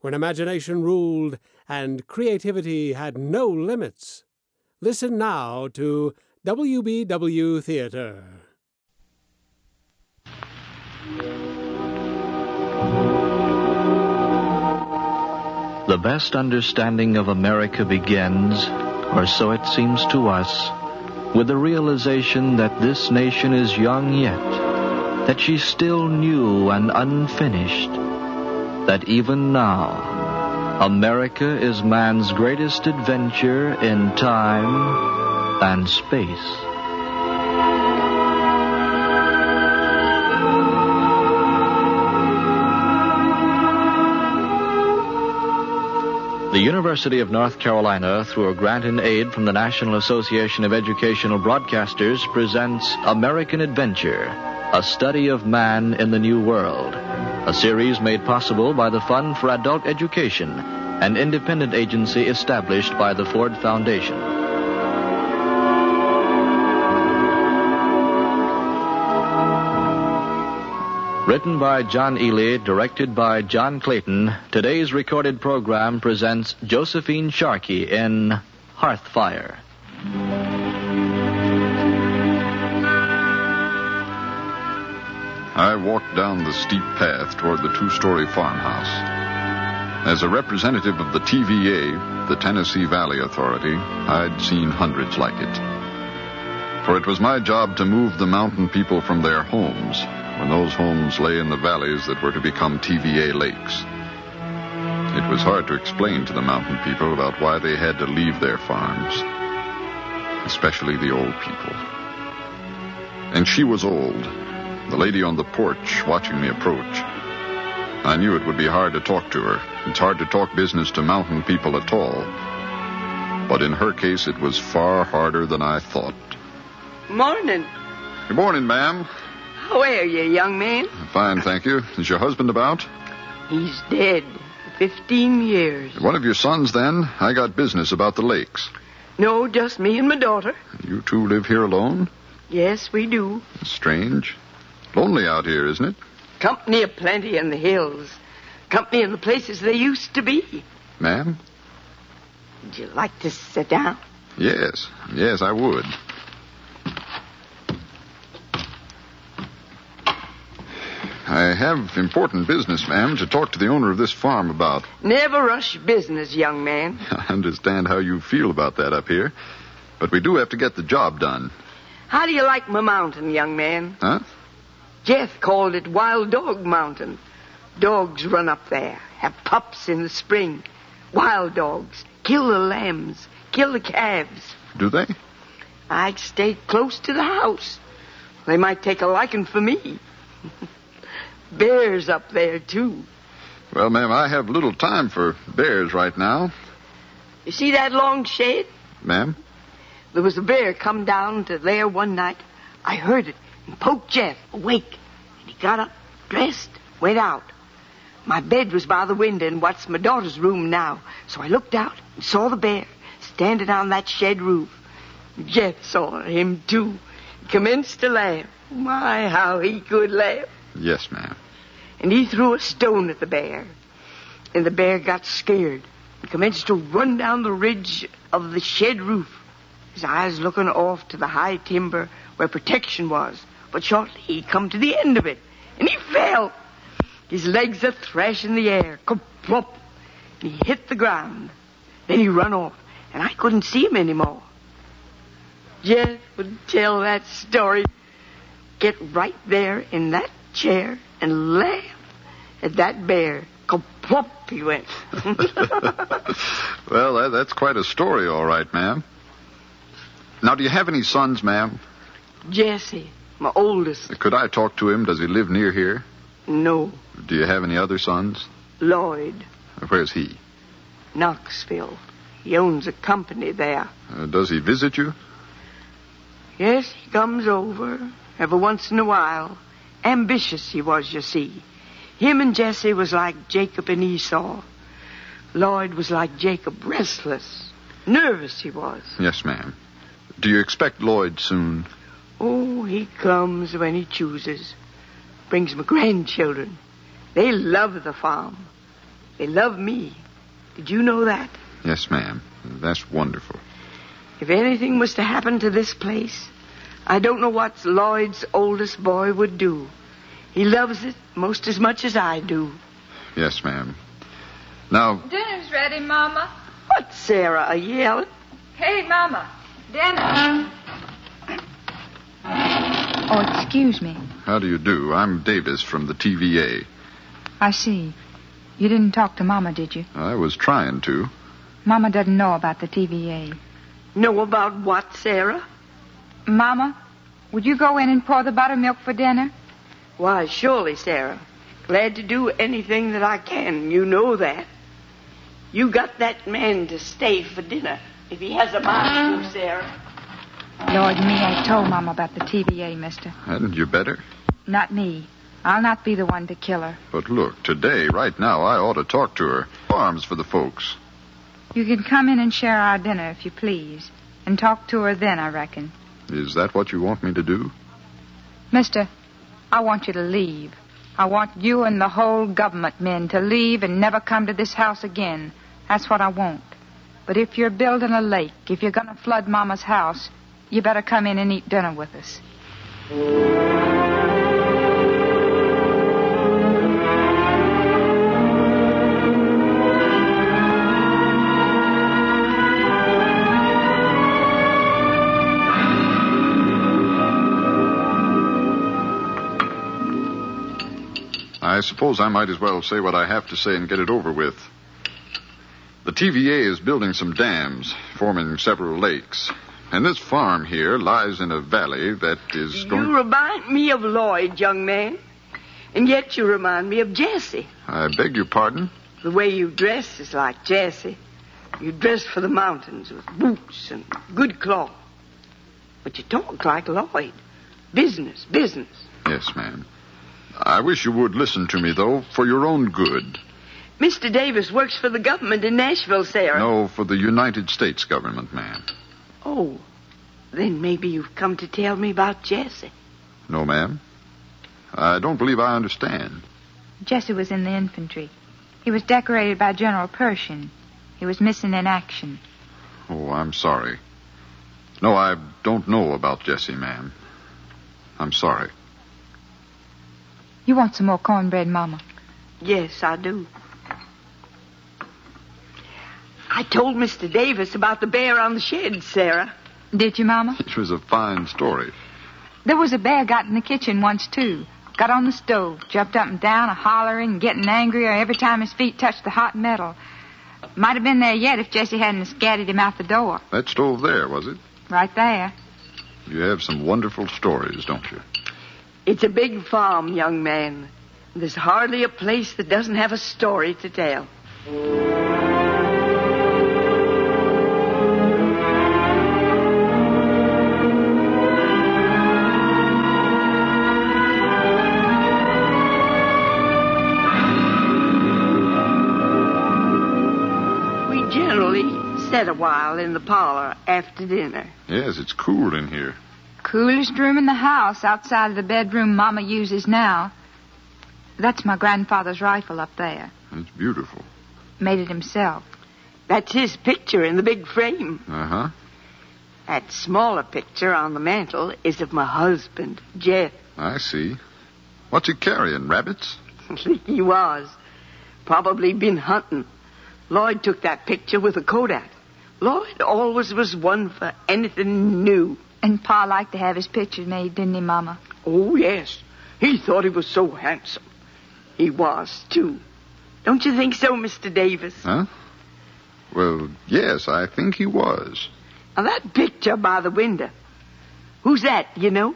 when imagination ruled and creativity had no limits. Listen now to WBW Theater. The best understanding of America begins, or so it seems to us, with the realization that this nation is young yet, that she's still new and unfinished, that even now, America is man's greatest adventure in time and space. The University of North Carolina, through a grant in aid from the National Association of Educational Broadcasters, presents American Adventure, a study of man in the New World, a series made possible by the Fund for Adult Education, an independent agency established by the Ford Foundation. Written by John Ehle, directed by John Clayton, today's recorded program presents Josephine Sharkey in Hearthfire. I walked down the steep path toward the two story farmhouse. As a representative of the TVA, the Tennessee Valley Authority, I'd seen hundreds like it. For it was my job to move the mountain people from their homes when those homes lay in the valleys that were to become TVA lakes. It was hard to explain to the mountain people about why they had to leave their farms, especially the old people. And she was old, the lady on the porch watching me approach. I knew it would be hard to talk to her. It's hard to talk business to mountain people at all. But in her case, it was far harder than I thought. Morning. Good morning, ma'am. How are you, young man? Fine, thank you. Is your husband about? He's dead. Fifteen years. One of your sons, then? I got business about the lakes. No, just me and my daughter. You two live here alone? Yes, we do. Strange. Lonely out here, isn't it? Company aplenty in the hills. Company in the places they used to be. Ma'am? Would you like to sit down? Yes. Yes, I would. I have important business, ma'am, to talk to the owner of this farm about. Never rush business, young man. I understand how you feel about that up here. But we do have to get the job done. How do you like my mountain, young man? Huh? Jeff called it Wild Dog Mountain. Dogs run up there, have pups in the spring. Wild dogs. Kill the lambs, kill the calves. Do they? I'd stay close to the house. They might take a liking for me. Bears up there, too. Well, ma'am, I have little time for bears right now. You see that long shed? Ma'am? There was a bear come down to there one night. I heard it and poked Jeff awake. And he got up, dressed, went out. My bed was by the window in what's my daughter's room now. So I looked out and saw the bear standing on that shed roof. Jeff saw him, too. He commenced to laugh. My, how he could laugh. Yes, ma'am. And he threw a stone at the bear. And the bear got scared and commenced to run down the ridge of the shed roof, his eyes looking off to the high timber where protection was. But shortly he come to the end of it, and he fell. His legs a thrash in the air, kerplop, and he hit the ground. Then he run off, and I couldn't see him anymore. Jeff would tell that story. Get right there in that chair and laugh at that bear. Kerplop, he went. well, that, that's quite a story, all right, ma'am. Now, do you have any sons, ma'am? Jesse, my oldest. Could I talk to him? Does he live near here? No. Do you have any other sons? Lloyd. Where's he? Knoxville. He owns a company there. Uh, does he visit you? Yes, he comes over every once in a while. Ambitious he was, you see. Him and Jesse was like Jacob and Esau. Lloyd was like Jacob, restless. Nervous he was. Yes, ma'am. Do you expect Lloyd soon? Oh, he comes when he chooses. Brings my grandchildren. They love the farm. They love me. Did you know that? Yes, ma'am. That's wonderful. If anything was to happen to this place, I don't know what Lloyd's oldest boy would do. He loves it most as much as I do. Yes, ma'am. Now, Dinner's ready, Mama. What, Sarah, a yelling? Hey, Mama. Dinner. Oh, excuse me. how do you do? I'm Davis from the TVA. I see. You didn't talk to Mama, did you? I was trying to. Mama doesn't know about the TVA. Know about what, Sarah? Mama, would you go in and pour the buttermilk for dinner? Why, surely, Sarah. Glad to do anything that I can. You know that. You got that man to stay for dinner. If he has a mind to, Sarah. Lord, me ain't told Mama about the TVA, mister. Hadn't you better? Not me. I'll not be the one to kill her. But look, today, right now, I ought to talk to her. Arms for the folks. You can come in and share our dinner if you please. And talk to her then, I reckon. Is that what you want me to do? Mister, I want you to leave. I want you and the whole government men to leave and never come to this house again. That's what I want. But if you're building a lake, if you're going to flood Mama's house, you better come in and eat dinner with us. I suppose I might as well say what I have to say and get it over with. The TVA is building some dams, forming several lakes. And this farm here lies in a valley that is going. You remind me of Lloyd, young man. And yet you remind me of Jesse. I beg your pardon? The way you dress is like Jesse. You dress for the mountains with boots and good cloth. But you talk like Lloyd. Business, business. Yes, ma'am. I wish you would listen to me, though, for your own good. Mr. Davis works for the government in Nashville, Sarah. No, for the United States government, ma'am. Oh, then maybe you've come to tell me about Jesse. No, ma'am. I don't believe I understand. Jesse was in the infantry. He was decorated by General Pershing. He was missing in action. Oh, I'm sorry. No, I don't know about Jesse, ma'am. I'm sorry. You want some more cornbread, Mama? Yes, I do. I told Mr. Davis about the bear on the shed, Sarah. Did you, Mama? It was a fine story. There was a bear got in the kitchen once, too. Got on the stove, jumped up and down, a hollering, getting angrier every time his feet touched the hot metal. Might have been there yet if Jesse hadn't scattered him out the door. That stove there, was it? Right there. You have some wonderful stories, don't you? It's a big farm, young man. There's hardly a place that doesn't have a story to tell. Generally sit a while in the parlor after dinner. Yes, it's cool in here. Coolest room in the house outside of the bedroom Mama uses now. That's my grandfather's rifle up there. It's beautiful. Made it himself. That's his picture in the big frame. Uh huh. That smaller picture on the mantel is of my husband, Jeff. I see. What's he carrying? Rabbits? he was. Probably been hunting. Lloyd took that picture with a Kodak. Lloyd always was one for anything new. And Pa liked to have his pictures made, didn't he, Mama? Oh, yes. He thought he was so handsome. He was, too. Don't you think so, Mr. Davis? Huh? Well, yes, I think he was. Now, that picture by the window. Who's that, you know?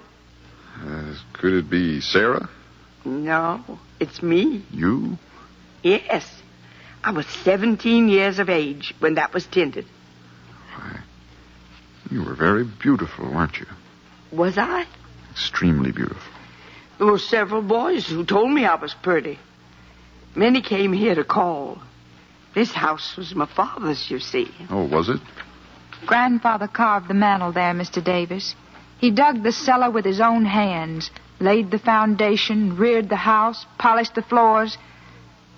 Uh, could it be Sarah? No, it's me. You? Yes. I was 17 years of age when that was tinted. Why, you were very beautiful, weren't you? Was I? Extremely beautiful. There were several boys who told me I was pretty. Many came here to call. This house was my father's, you see. Oh, was it? Grandfather carved the mantel there, Mr. Davis. He dug the cellar with his own hands, laid the foundation, reared the house, polished the floors.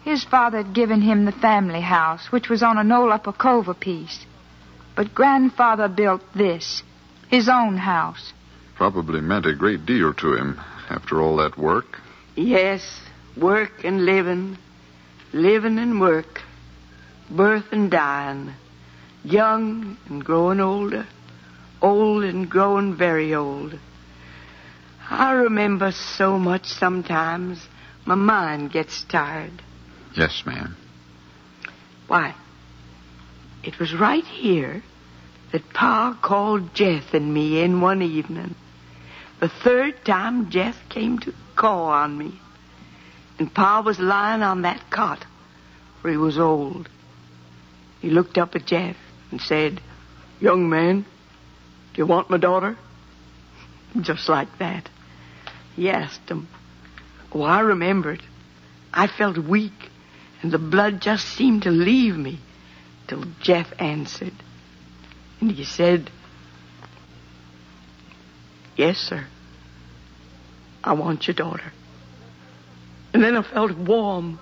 His father had given him the family house, which was on an old upper cove piece. But grandfather built this, his own house. Probably meant a great deal to him after all that work. Yes, work and living, living and work, birth and dying, young and growing older, old and growing very old. I remember so much sometimes my mind gets tired. Yes, ma'am. Why, it was right here that Pa called Jeff and me in one evening. The third time Jeff came to call on me. And Pa was lying on that cot, for he was old. He looked up at Jeff and said, Young man, do you want my daughter? Just like that. He asked him. Oh, I remembered. I felt weak, and the blood just seemed to leave me till Jeff answered. And he said, Yes, sir. I want your daughter. And then I felt warm.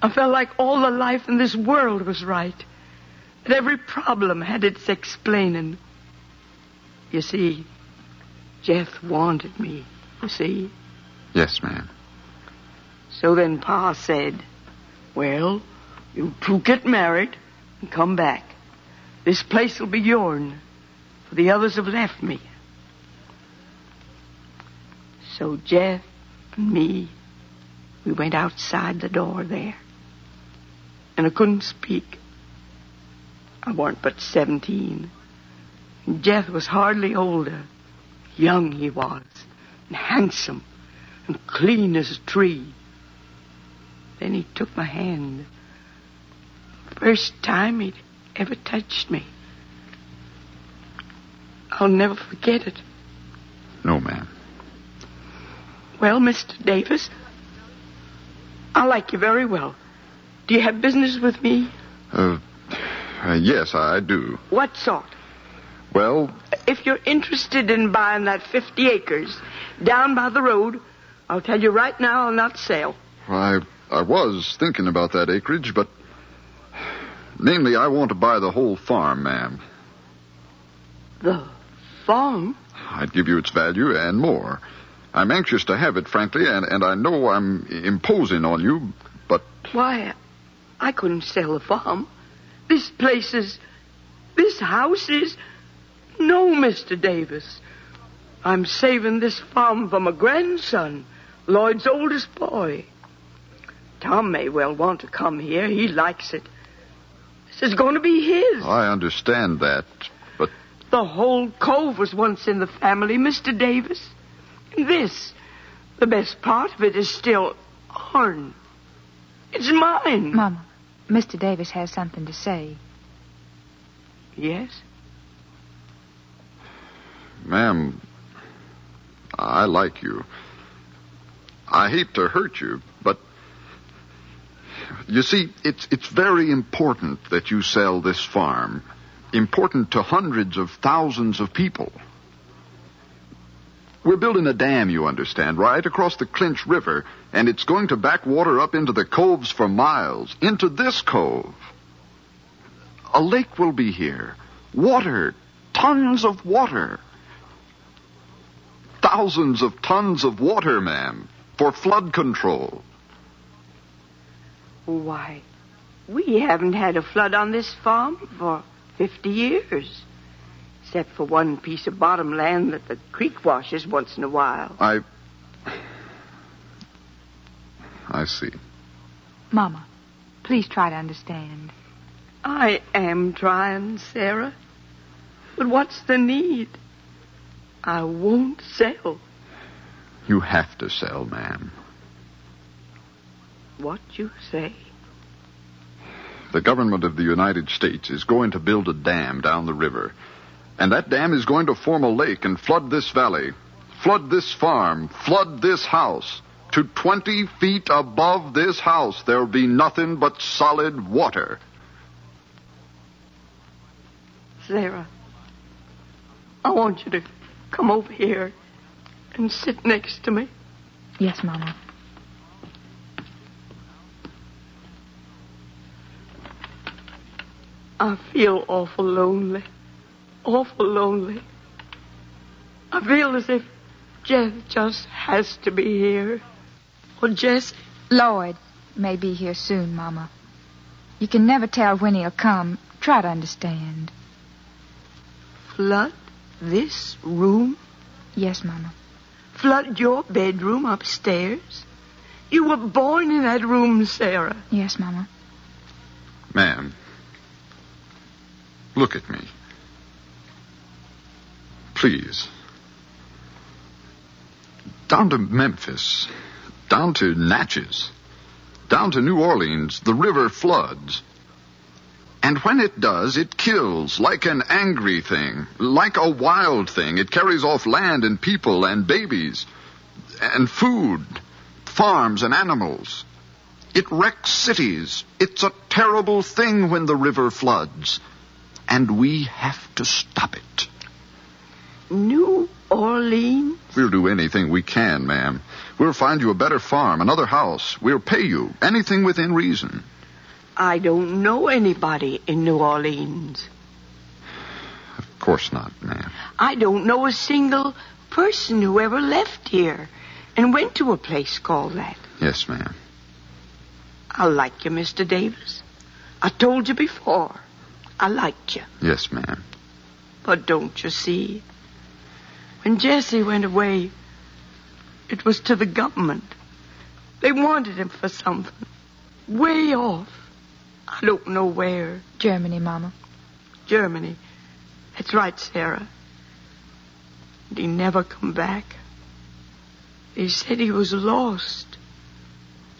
I felt like all the life in this world was right. That every problem had its explaining. You see, Jeff wanted me, you see. Yes, ma'am. So then Pa said, Well, you two get married and come back. This place will be yourn, for the others have left me. So Jeff and me, we went outside the door there. And I couldn't speak. I weren't but 17. And Jeff was hardly older. Young he was, and handsome, and clean as a tree. Then he took my hand. First time he'd ever touched me. I'll never forget it. No, ma'am. Well, Mr. Davis, I like you very well. Do you have business with me? Uh, uh, yes, I do. What sort? Well, If you're interested in buying that 50 acres down by the road, I'll tell you right now I'll not sell. I I was thinking about that acreage, but namely, I want to buy the whole farm, ma'am. The farm? I'd give you its value and more. I'm anxious to have it, frankly, and, and I know I'm imposing on you, but Why, I couldn't sell the farm. This place is. This house is. No, Mr. Davis. I'm saving this farm for my grandson, Lloyd's oldest boy. Tom may well want to come here. He likes it. This is going to be his. Oh, I understand that. But The whole cove was once in the family, Mr. Davis. This, the best part of it, is still ourn. It's mine. Mama, Mr. Davis has something to say. Yes? Ma'am, I like you. I hate to hurt you, but you see, it's it's very important that you sell this farm. Important to hundreds of thousands of people. We're building a dam, you understand, right across the Clinch River, and it's going to back water up into the coves for miles, into this cove. A lake will be here. Water, tons of water. Thousands of tons of water, ma'am, for flood control. Why, we haven't had a flood on this farm for 50 years. Except for one piece of bottom land that the creek washes once in a while. I. I see. Mama, please try to understand. I am trying, Sarah. But what's the need? I won't sell. You have to sell, ma'am. What you say. the government of the United States is going to build a dam down the river. And that dam is going to form a lake and flood this valley, flood this farm, flood this house. To 20 feet above this house, there'll be nothing but solid water. Sarah, I want you to come over here and sit next to me. Yes, Mama. I feel awful lonely. Awful lonely. I feel as if Jeff just has to be here. Or Jesse. Lloyd may be here soon, Mama. You can never tell when he'll come. Try to understand. Flood this room? Yes, Mama. Flood your bedroom upstairs? You were born in that room, Sarah. Yes, Mama. Ma'am, look at me. Please. Down to Memphis, down to Natchez, down to New Orleans, the river floods. And when it does, it kills like an angry thing, like a wild thing. It carries off land and people and babies and food, farms and animals. It wrecks cities. It's a terrible thing when the river floods. And we have to stop it. New Orleans? We'll do anything we can, ma'am. We'll find you a better farm, another house. We'll pay you anything within reason. I don't know anybody in New Orleans. Of course not, ma'am. I don't know a single person who ever left here and went to a place called that. Yes, ma'am. I like you, Mr. Davis. I told you before. I liked you. Yes, ma'am. But don't you see? When Jesse went away, it was to the government. They wanted him for something. Way off. I don't know where. Germany, Mama. Germany. That's right, Sarah. And he never come back. They said he was lost.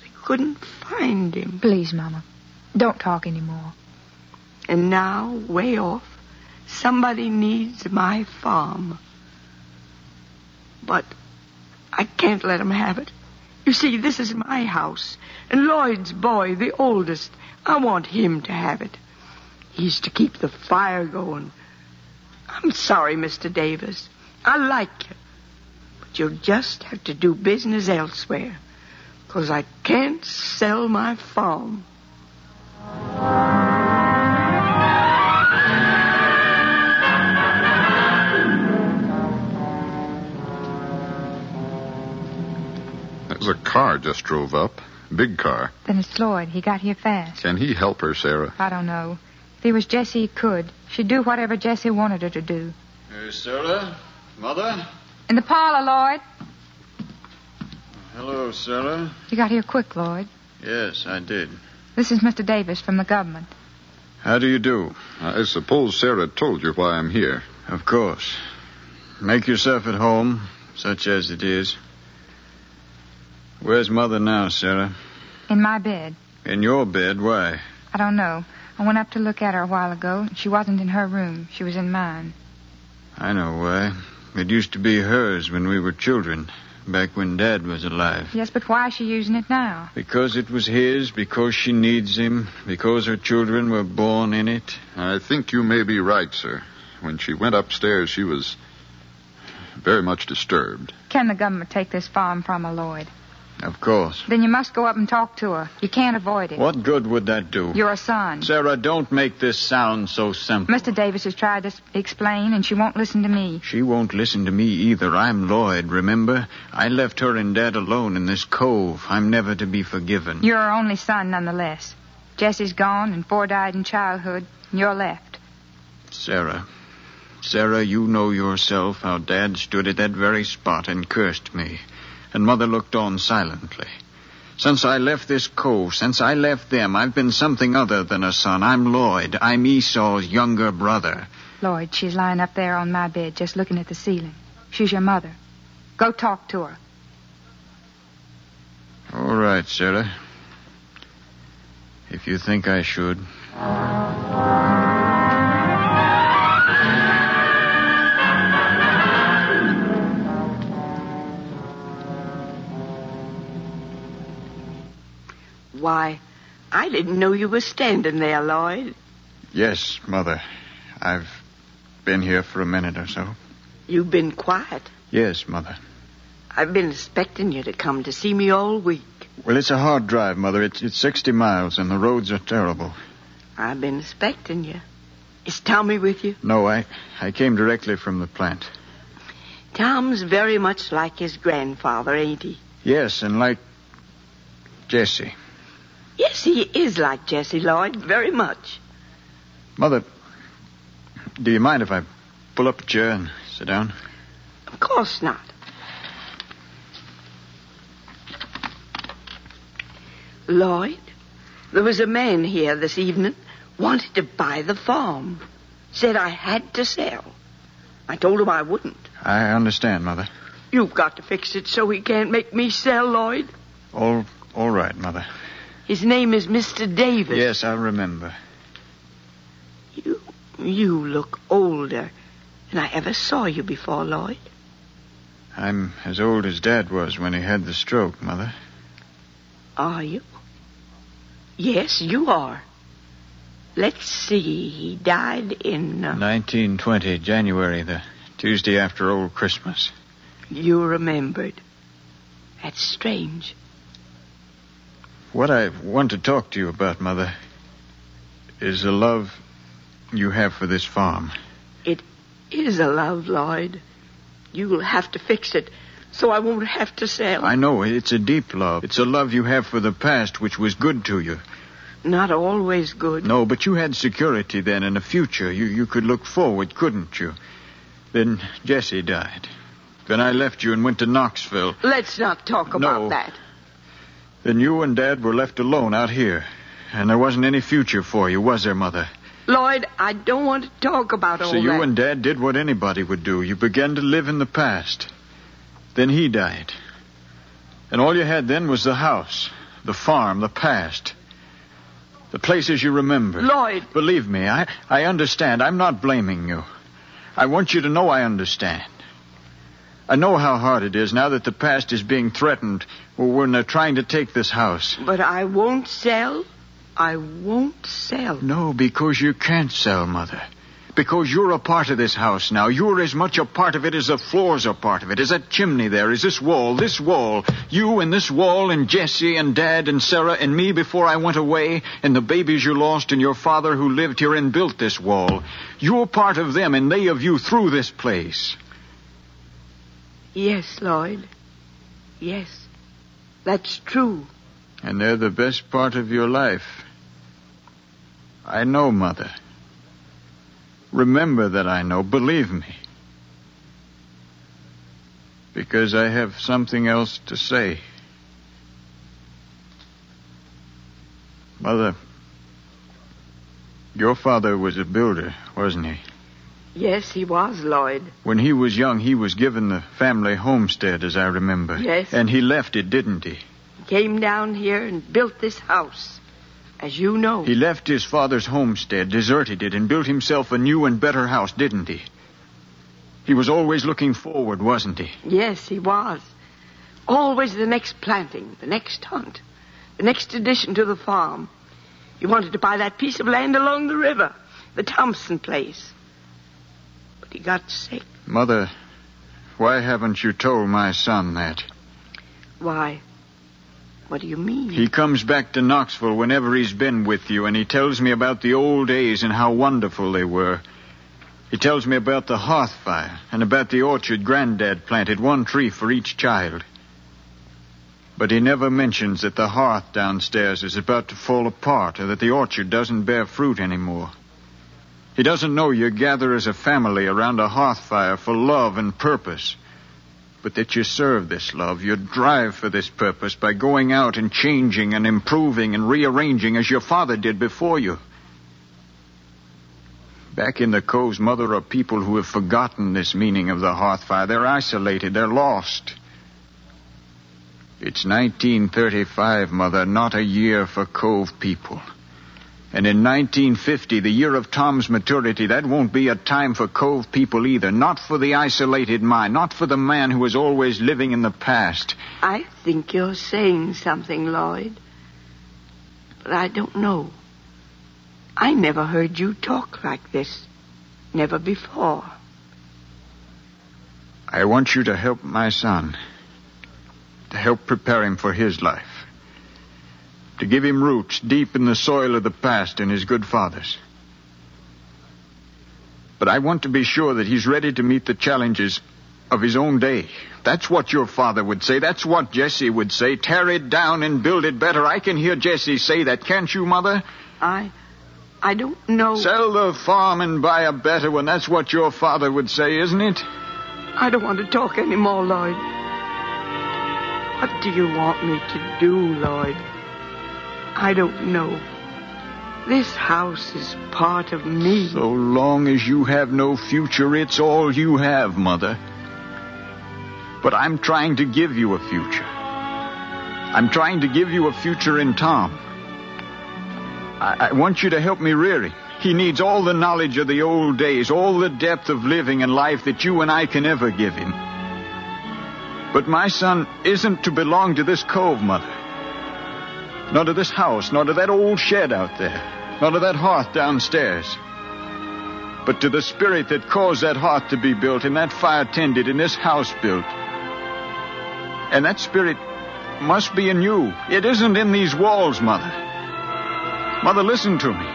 They couldn't find him. Please, Mama. Don't talk anymore. And now, way off, somebody needs my farm. But I can't let him have it. You see, this is my house. And Lloyd's boy, the oldest, I want him to have it. He's to keep the fire going. I'm sorry, Mr. Davis. I like you. But you'll just have to do business elsewhere. Because I can't sell my farm. Just drove up. Big car. Then it's Lloyd. He got here fast. Can he help her, Sarah? I don't know. If he was Jesse, he could. She'd do whatever Jesse wanted her to do. Hey, Sarah? Mother? In the parlor, Lloyd. Hello, Sarah. You got here quick, Lloyd. Yes, I did. This is Mr. Davis from the government. How do you do? I suppose Sarah told you why I'm here. Of course. Make yourself at home, such as it is. Where's Mother now, Sarah? In my bed. In your bed? Why? I don't know. I went up to look at her a while ago. She wasn't in her room. She was in mine. I know why. It used to be hers when we were children, back when Dad was alive. Yes, but why is she using it now? Because it was his, because she needs him, because her children were born in it. I think you may be right, sir. When she went upstairs, she was very much disturbed. Can the government take this farm from her, Lloyd? Of course. Then you must go up and talk to her. You can't avoid it. What good would that do? You're a son. Sarah, don't make this sound so simple. Mr. Davis has tried to s- explain, and she won't listen to me. She won't listen to me either. I'm Lloyd, remember? I left her and Dad alone in this cove. I'm never to be forgiven. You're her only son, nonetheless. Jesse's gone, and four died in childhood, and you're left. Sarah. Sarah, you know yourself how Dad stood at that very spot and cursed me. And Mother looked on silently. Since I left this cove, since I left them, I've been something other than a son. I'm Lloyd. I'm Esau's younger brother. Lloyd, she's lying up there on my bed, just looking at the ceiling. She's your mother. Go talk to her. All right, Sarah. If you think I should, Why, I didn't know you were standing there, Lloyd. Yes, Mother. I've been here for a minute or so. You've been quiet. Yes, Mother. I've been expecting you to come to see me all week. Well, it's a hard drive, Mother. It's, it's 60 miles, and the roads are terrible. I've been expecting you. Is Tommy with you? No, I, I came directly from the plant. Tom's very much like his grandfather, ain't he? Yes, and like Jesse. Yes, he is like Jesse Lloyd, very much. Mother, do you mind if I pull up a chair and sit down? Of course not. Lloyd, there was a man here this evening wanted to buy the farm. Said I had to sell. I told him I wouldn't. I understand, Mother. You've got to fix it so he can't make me sell, Lloyd. All, all right, Mother. His name is Mr. Davis. Yes, I remember. You, you look older than I ever saw you before, Lloyd. I'm as old as Dad was when he had the stroke, Mother. Are you? Yes, you are. Let's see. He died in. Uh, 1920, January, the Tuesday after Old Christmas. you remembered. That's strange. What I want to talk to you about, Mother, is the love you have for this farm. It is a love, Lloyd. You'll have to fix it so I won't have to sell. I know it's a deep love. It's a love you have for the past, which was good to you. Not always good. No, but you had security then and a future. You, you could look forward, couldn't you? Then Jesse died. Then I left you and went to Knoxville. Let's not talk about No. that. Then you and Dad were left alone out here. And there wasn't any future for you, was there, Mother? Lloyd, I don't want to talk about all so you that. and Dad did what anybody would do. You began to live in the past. Then he died. And all you had then was the house, the farm, the past. The places you remember. Lloyd, Believe me, I, I understand. I'm not blaming you. I want you to know I understand. I know how hard it is now that the past is being threatened when they're trying to take this house. but I won't sell. I won't sell. No, because you can't sell, Mother. Because you're a part of this house now. You're as much a part of it as the floors are part of it. As that chimney there, is this wall, this wall. You and this wall and Jesse and Dad and Sarah and me before I went away and the babies you lost and your father who lived here and built this wall. You're part of them and they of you through this place. Yes, Lloyd. Yes. That's true. And they're the best part of your life. I know, Mother. Remember that I know. Believe me. Because I have something else to say. Mother, your father was a builder, wasn't he? Yes, he was, Lloyd. When he was young, he was given the family homestead, as I remember. Yes. And he left it, didn't he? He came down here and built this house. As you know. He left his father's homestead, deserted it, and built himself a new and better house, didn't he? He was always looking forward, wasn't he? Yes, he was. Always the next planting, the next hunt, the next addition to the farm. He wanted to buy that piece of land along the river, the Thompson place. He got sick. Mother, why haven't you told my son that? Why? What do you mean? He comes back to Knoxville whenever he's been with you, and he tells me about the old days and how wonderful they were. He tells me about the hearth fire and about the orchard Granddad planted, one tree for each child. But he never mentions that the hearth downstairs is about to fall apart or that the orchard doesn't bear fruit anymore. He doesn't know you gather as a family around a hearth fire for love and purpose, but that you serve this love, you drive for this purpose by going out and changing and improving and rearranging as your father did before you. Back in the coves, Mother, are people who have forgotten this meaning of the hearth fire. They're isolated, they're lost. It's 1935, Mother, not a year for Cove people. And in 1950, the year of Tom's maturity, that won't be a time for Cove people either. Not for the isolated mind. Not for the man who is always living in the past. I think you're saying something, Lloyd. But I don't know. I never heard you talk like this. Never before. I want you to help my son. To help prepare him for his life. To give him roots deep in the soil of the past and his good fathers. But I want to be sure that he's ready to meet the challenges of his own day. That's what your father would say. That's what Jesse would say. Tear it down and build it better. I can hear Jesse say that, can't you, Mother? I. I don't know. Sell the farm and buy a better one. That's what your father would say, isn't it? I don't want to talk anymore, Lloyd. What do you want me to do, Lloyd? I don't know. This house is part of me. So long as you have no future, it's all you have, Mother. But I'm trying to give you a future. I'm trying to give you a future in Tom. I, I want you to help me rear him. He needs all the knowledge of the old days, all the depth of living and life that you and I can ever give him. But my son isn't to belong to this cove, Mother. Nor to this house, nor to that old shed out there, nor to that hearth downstairs. But to the spirit that caused that hearth to be built, and that fire tended, and this house built. And that spirit must be in you. It isn't in these walls, Mother. Mother, listen to me.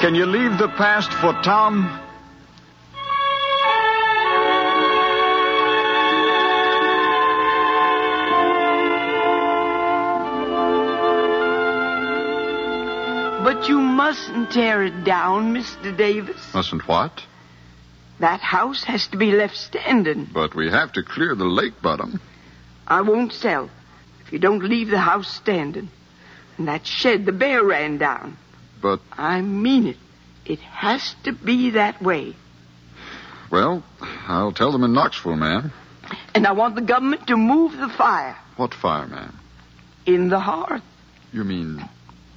Can you leave the past for Tom? You mustn't tear it down, Mr. Davis. Mustn't what? That house has to be left standing. But we have to clear the lake bottom. I won't sell if you don't leave the house standing. And that shed the bear ran down. But, I mean it. It has to be that way. well, I'll tell them in Knoxville, ma'am. And I want the government to move the fire What fire, ma'am? in the hearth. You mean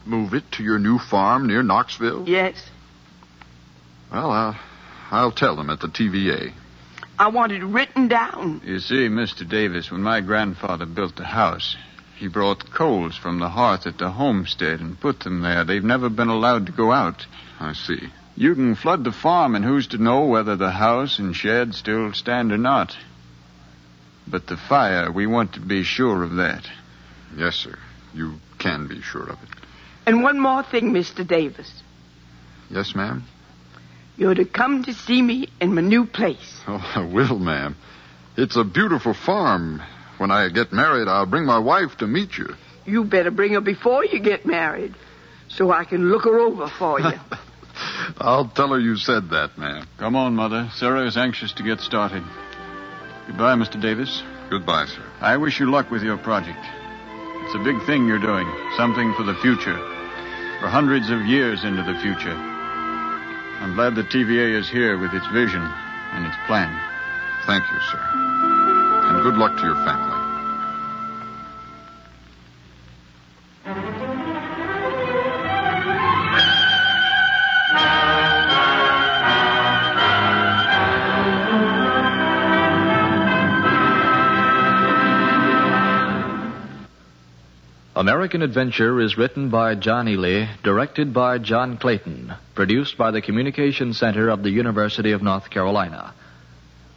move it to your new farm near Knoxville? Yes. Well, I'll, I'll tell them at the TVA. I want it written down. You see, Mr. Davis, when my grandfather built the house, he brought coals from the hearth at the homestead and put them there. They've never been allowed to go out. I see. You can flood the farm, and who's to know whether the house and shed still stand or not? But the fire, we want to be sure of that. Yes, sir. You can be sure of it. And one more thing, Mr. Davis. Yes, ma'am? You're to come to see me in my new place. Oh, I will, ma'am. It's a beautiful farm. When I get married, I'll bring my wife to meet you. You better bring her before you get married so I can look her over for you. I'll tell her you said that, ma'am. Come on, Mother. Sarah is anxious to get started. Goodbye, Mr. Davis. Goodbye, sir. I wish you luck with your project. It's a big thing you're doing, something for the future, for hundreds of years into the future. I'm glad the TVA is here with its vision and its plan. Thank you, sir. And good luck to your family. American Adventure is written by John Ehle, directed by John Clayton, produced by the Communication Center of the University of North Carolina.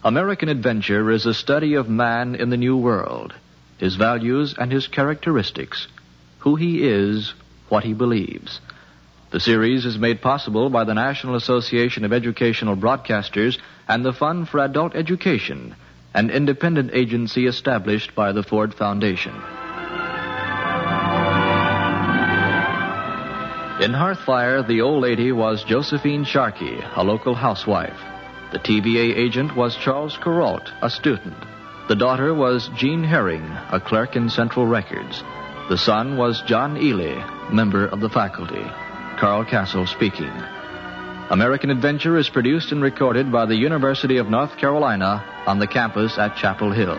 American Adventure is a study of man in the New World, his values and his characteristics, who he is, what he believes. The series is made possible by the National Association of Educational Broadcasters and the Fund for Adult Education, an independent agency established by the Ford Foundation. In Hearthfire, the old lady was Josephine Sharkey, a local housewife. The TVA agent was Charles Corot, a student. The daughter was Jean Herring, a clerk in Central Records. The son was John Ehle, member of the faculty. Carl Castle speaking. American Adventure is produced and recorded by the University of North Carolina on the campus at Chapel Hill.